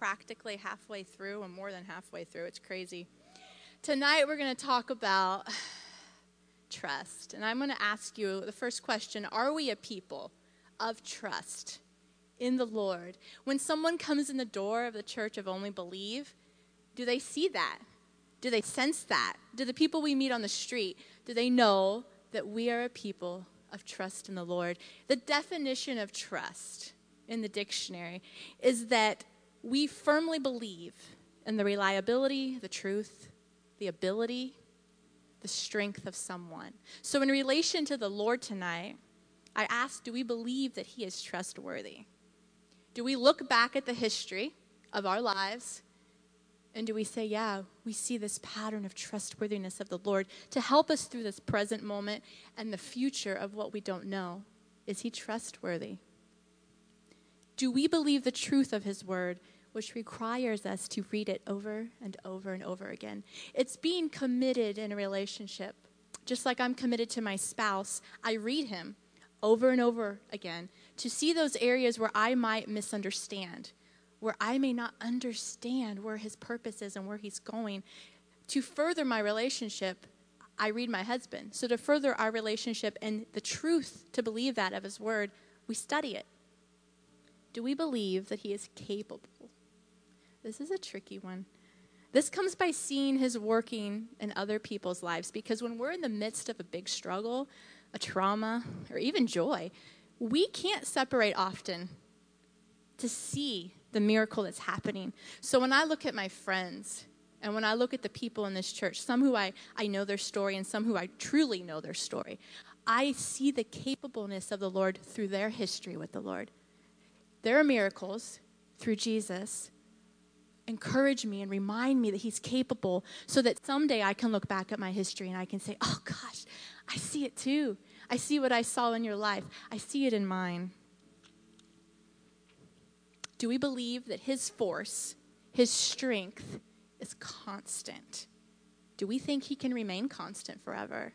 practically halfway through and more than halfway through. It's crazy. Tonight, we're going to talk about trust. And I'm going to ask you the first question Are we a people of trust in the Lord? When someone comes in the door of the church of Only Believe, do they see that? Do they sense that? Do the people we meet on the street, do they know that we are a people of trust in the Lord? The definition of trust in the dictionary is that we firmly believe in the reliability, the truth, the ability, the strength of someone. So, in relation to the Lord tonight, I ask do we believe that He is trustworthy? Do we look back at the history of our lives and do we say, yeah, we see this pattern of trustworthiness of the Lord to help us through this present moment and the future of what we don't know? Is He trustworthy? Do we believe the truth of His word, which requires us to read it over and over and over again? It's being committed in a relationship. Just like I'm committed to my spouse, I read Him over and over again to see those areas where I might misunderstand where I may not understand where his purpose is and where he's going. To further my relationship, I read my husband. So, to further our relationship and the truth to believe that of his word, we study it. Do we believe that he is capable? This is a tricky one. This comes by seeing his working in other people's lives because when we're in the midst of a big struggle, a trauma, or even joy, we can't separate often to see the miracle that's happening. So when I look at my friends, and when I look at the people in this church, some who I, I know their story and some who I truly know their story, I see the capableness of the Lord through their history with the Lord. Their miracles through Jesus encourage me and remind me that He's capable so that someday I can look back at my history and I can say, oh gosh, I see it too. I see what I saw in your life, I see it in mine. Do we believe that His force, His strength, is constant? Do we think He can remain constant forever?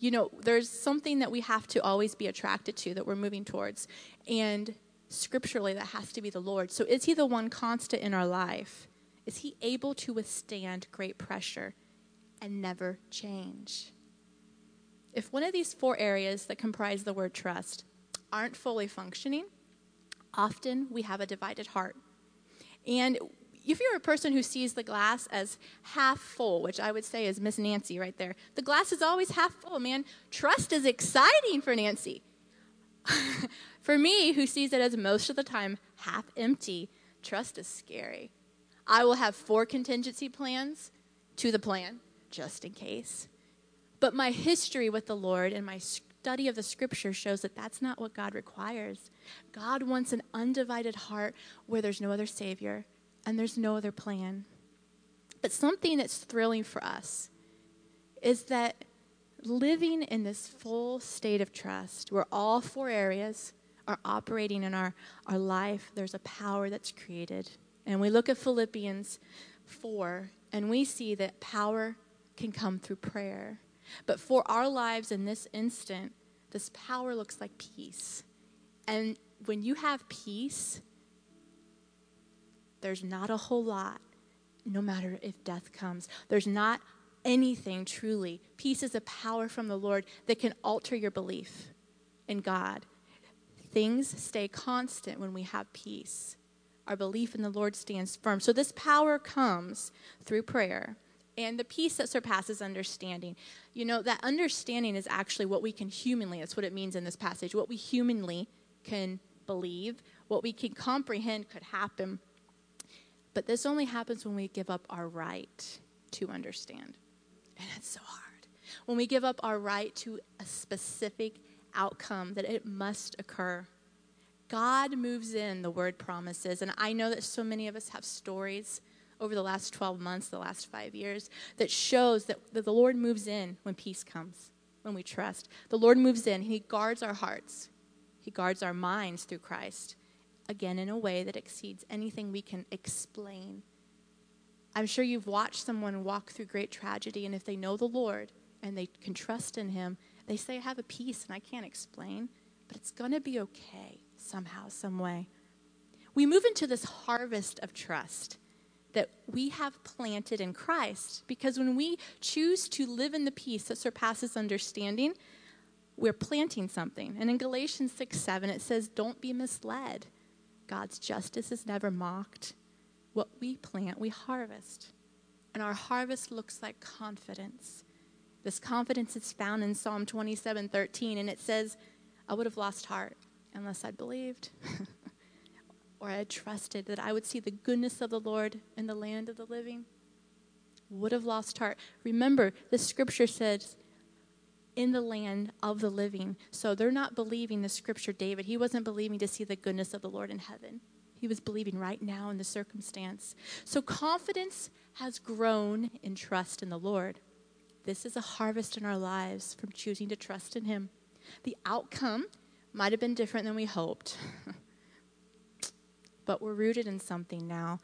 You know, there's something that we have to always be attracted to that we're moving towards. And scripturally, that has to be the Lord. So, is He the one constant in our life? Is He able to withstand great pressure and never change? If one of these four areas that comprise the word trust aren't fully functioning, often we have a divided heart. And if you're a person who sees the glass as half full, which I would say is Miss Nancy right there, the glass is always half full, man. Trust is exciting for Nancy. for me, who sees it as most of the time half empty, trust is scary. I will have four contingency plans to the plan, just in case. But my history with the Lord and my study of the scripture shows that that's not what God requires. God wants an undivided heart where there's no other Savior and there's no other plan. But something that's thrilling for us is that living in this full state of trust, where all four areas are operating in our, our life, there's a power that's created. And we look at Philippians 4, and we see that power can come through prayer. But for our lives in this instant, this power looks like peace. And when you have peace, there's not a whole lot, no matter if death comes. There's not anything truly. Peace is a power from the Lord that can alter your belief in God. Things stay constant when we have peace. Our belief in the Lord stands firm. So, this power comes through prayer and the peace that surpasses understanding. You know, that understanding is actually what we can humanly, that's what it means in this passage, what we humanly can believe, what we can comprehend could happen. But this only happens when we give up our right to understand. And it's so hard. When we give up our right to a specific outcome, that it must occur. God moves in, the word promises. And I know that so many of us have stories over the last 12 months, the last five years, that shows that, that the Lord moves in when peace comes, when we trust. The Lord moves in, He guards our hearts, He guards our minds through Christ, again, in a way that exceeds anything we can explain. I'm sure you've watched someone walk through great tragedy, and if they know the Lord and they can trust in Him, they say, I have a peace and I can't explain, but it's going to be okay somehow, some way. we move into this harvest of trust that we have planted in Christ. Because when we choose to live in the peace that surpasses understanding, we're planting something. And in Galatians 6 7, it says, Don't be misled. God's justice is never mocked. What we plant, we harvest. And our harvest looks like confidence. This confidence is found in Psalm 27 13, and it says, I would have lost heart unless I'd believed or I had trusted that I would see the goodness of the Lord in the land of the living. Would have lost heart. Remember, the scripture says, in the land of the living. So they're not believing the scripture, David. He wasn't believing to see the goodness of the Lord in heaven. He was believing right now in the circumstance. So confidence has grown in trust in the Lord. This is a harvest in our lives from choosing to trust in Him. The outcome might have been different than we hoped, but we're rooted in something now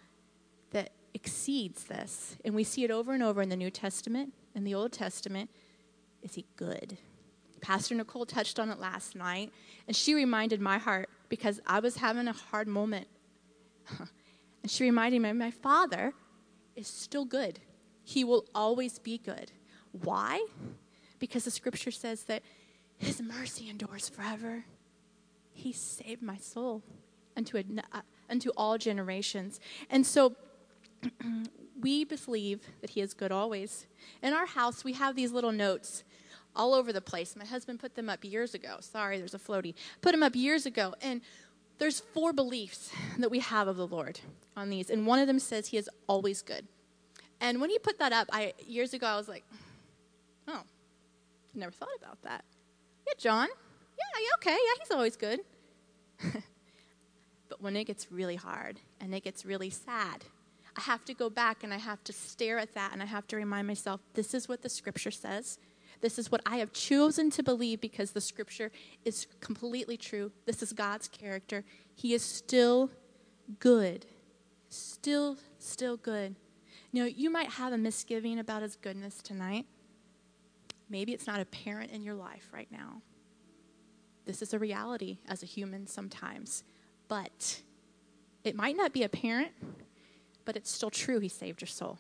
that exceeds this. And we see it over and over in the New Testament, in the Old Testament. Is he good? Pastor Nicole touched on it last night, and she reminded my heart because I was having a hard moment. And she reminded me, my father is still good. He will always be good. Why? Because the scripture says that his mercy endures forever. He saved my soul unto, a, uh, unto all generations. And so we believe that he is good always. In our house, we have these little notes all over the place. My husband put them up years ago. Sorry, there's a floaty. Put them up years ago. And there's four beliefs that we have of the Lord on these. And one of them says he is always good. And when he put that up, I years ago I was like, oh, never thought about that. Yeah, John. Yeah, yeah, okay. Yeah, he's always good. but when it gets really hard and it gets really sad, I have to go back and I have to stare at that and I have to remind myself this is what the scripture says. This is what I have chosen to believe because the scripture is completely true. This is God's character. He is still good. Still, still good. You know, you might have a misgiving about his goodness tonight. Maybe it's not apparent in your life right now. This is a reality as a human sometimes. But it might not be apparent, but it's still true. He saved your soul.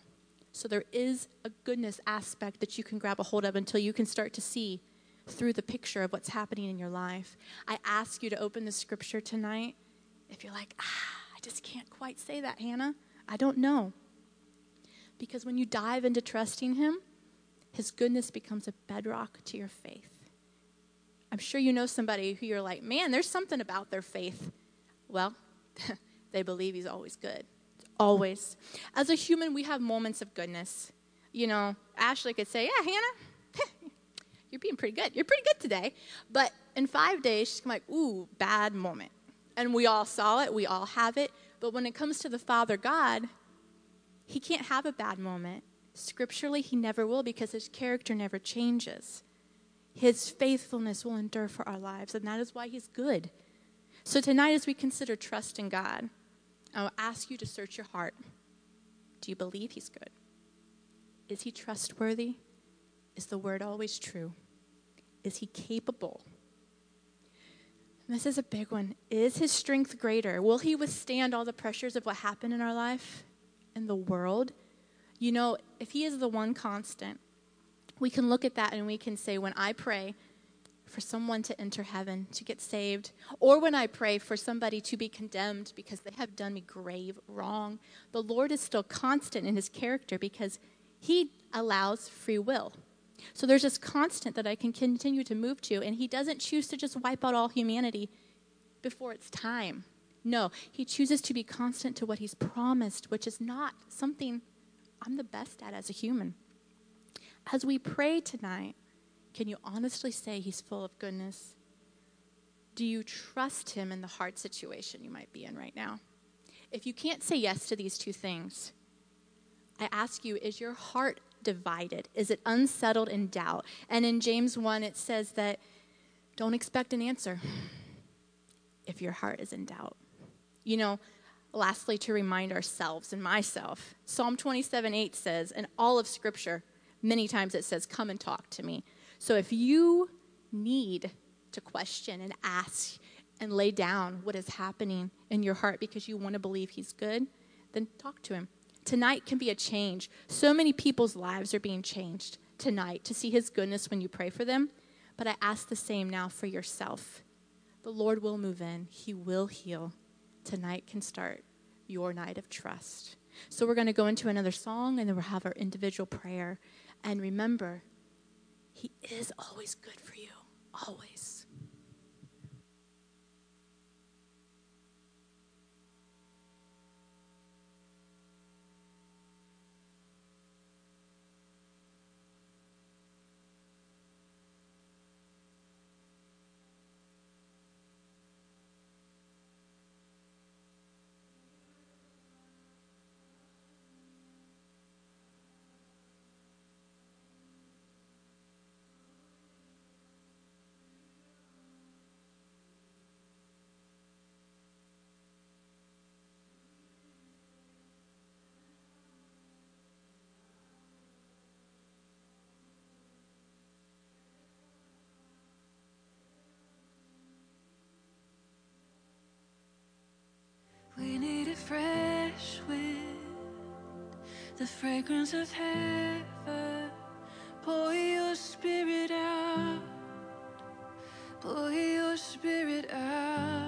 So there is a goodness aspect that you can grab a hold of until you can start to see through the picture of what's happening in your life. I ask you to open the scripture tonight. If you're like, ah, I just can't quite say that, Hannah, I don't know. Because when you dive into trusting Him, His goodness becomes a bedrock to your faith. I'm sure you know somebody who you're like, man, there's something about their faith. Well, they believe He's always good always. As a human, we have moments of goodness. You know, Ashley could say, Yeah, Hannah, you're being pretty good. You're pretty good today. But in five days, she's like, Ooh, bad moment. And we all saw it, we all have it. But when it comes to the Father God, he can't have a bad moment. Scripturally, he never will because his character never changes. His faithfulness will endure for our lives, and that is why he's good. So, tonight, as we consider trust in God, I'll ask you to search your heart. Do you believe he's good? Is he trustworthy? Is the word always true? Is he capable? And this is a big one. Is his strength greater? Will he withstand all the pressures of what happened in our life, in the world? You know, if he is the one constant, we can look at that and we can say, when I pray, for someone to enter heaven, to get saved, or when I pray for somebody to be condemned because they have done me grave wrong, the Lord is still constant in his character because he allows free will. So there's this constant that I can continue to move to, and he doesn't choose to just wipe out all humanity before it's time. No, he chooses to be constant to what he's promised, which is not something I'm the best at as a human. As we pray tonight, can you honestly say he's full of goodness? Do you trust him in the hard situation you might be in right now? If you can't say yes to these two things, I ask you, is your heart divided? Is it unsettled in doubt? And in James 1, it says that don't expect an answer if your heart is in doubt. You know, lastly, to remind ourselves and myself, Psalm 27 8 says, and all of Scripture, many times it says, Come and talk to me. So if you need to question and ask and lay down what is happening in your heart because you want to believe He's good, then talk to Him. Tonight can be a change. So many people's lives are being changed tonight to see His goodness when you pray for them. But I ask the same now for yourself. The Lord will move in, He will heal. Tonight can start your night of trust. So we're going to go into another song and then we'll have our individual prayer. And remember, He is always good for you, always. The fragrance of heaven. Pour your spirit out, pour your spirit out.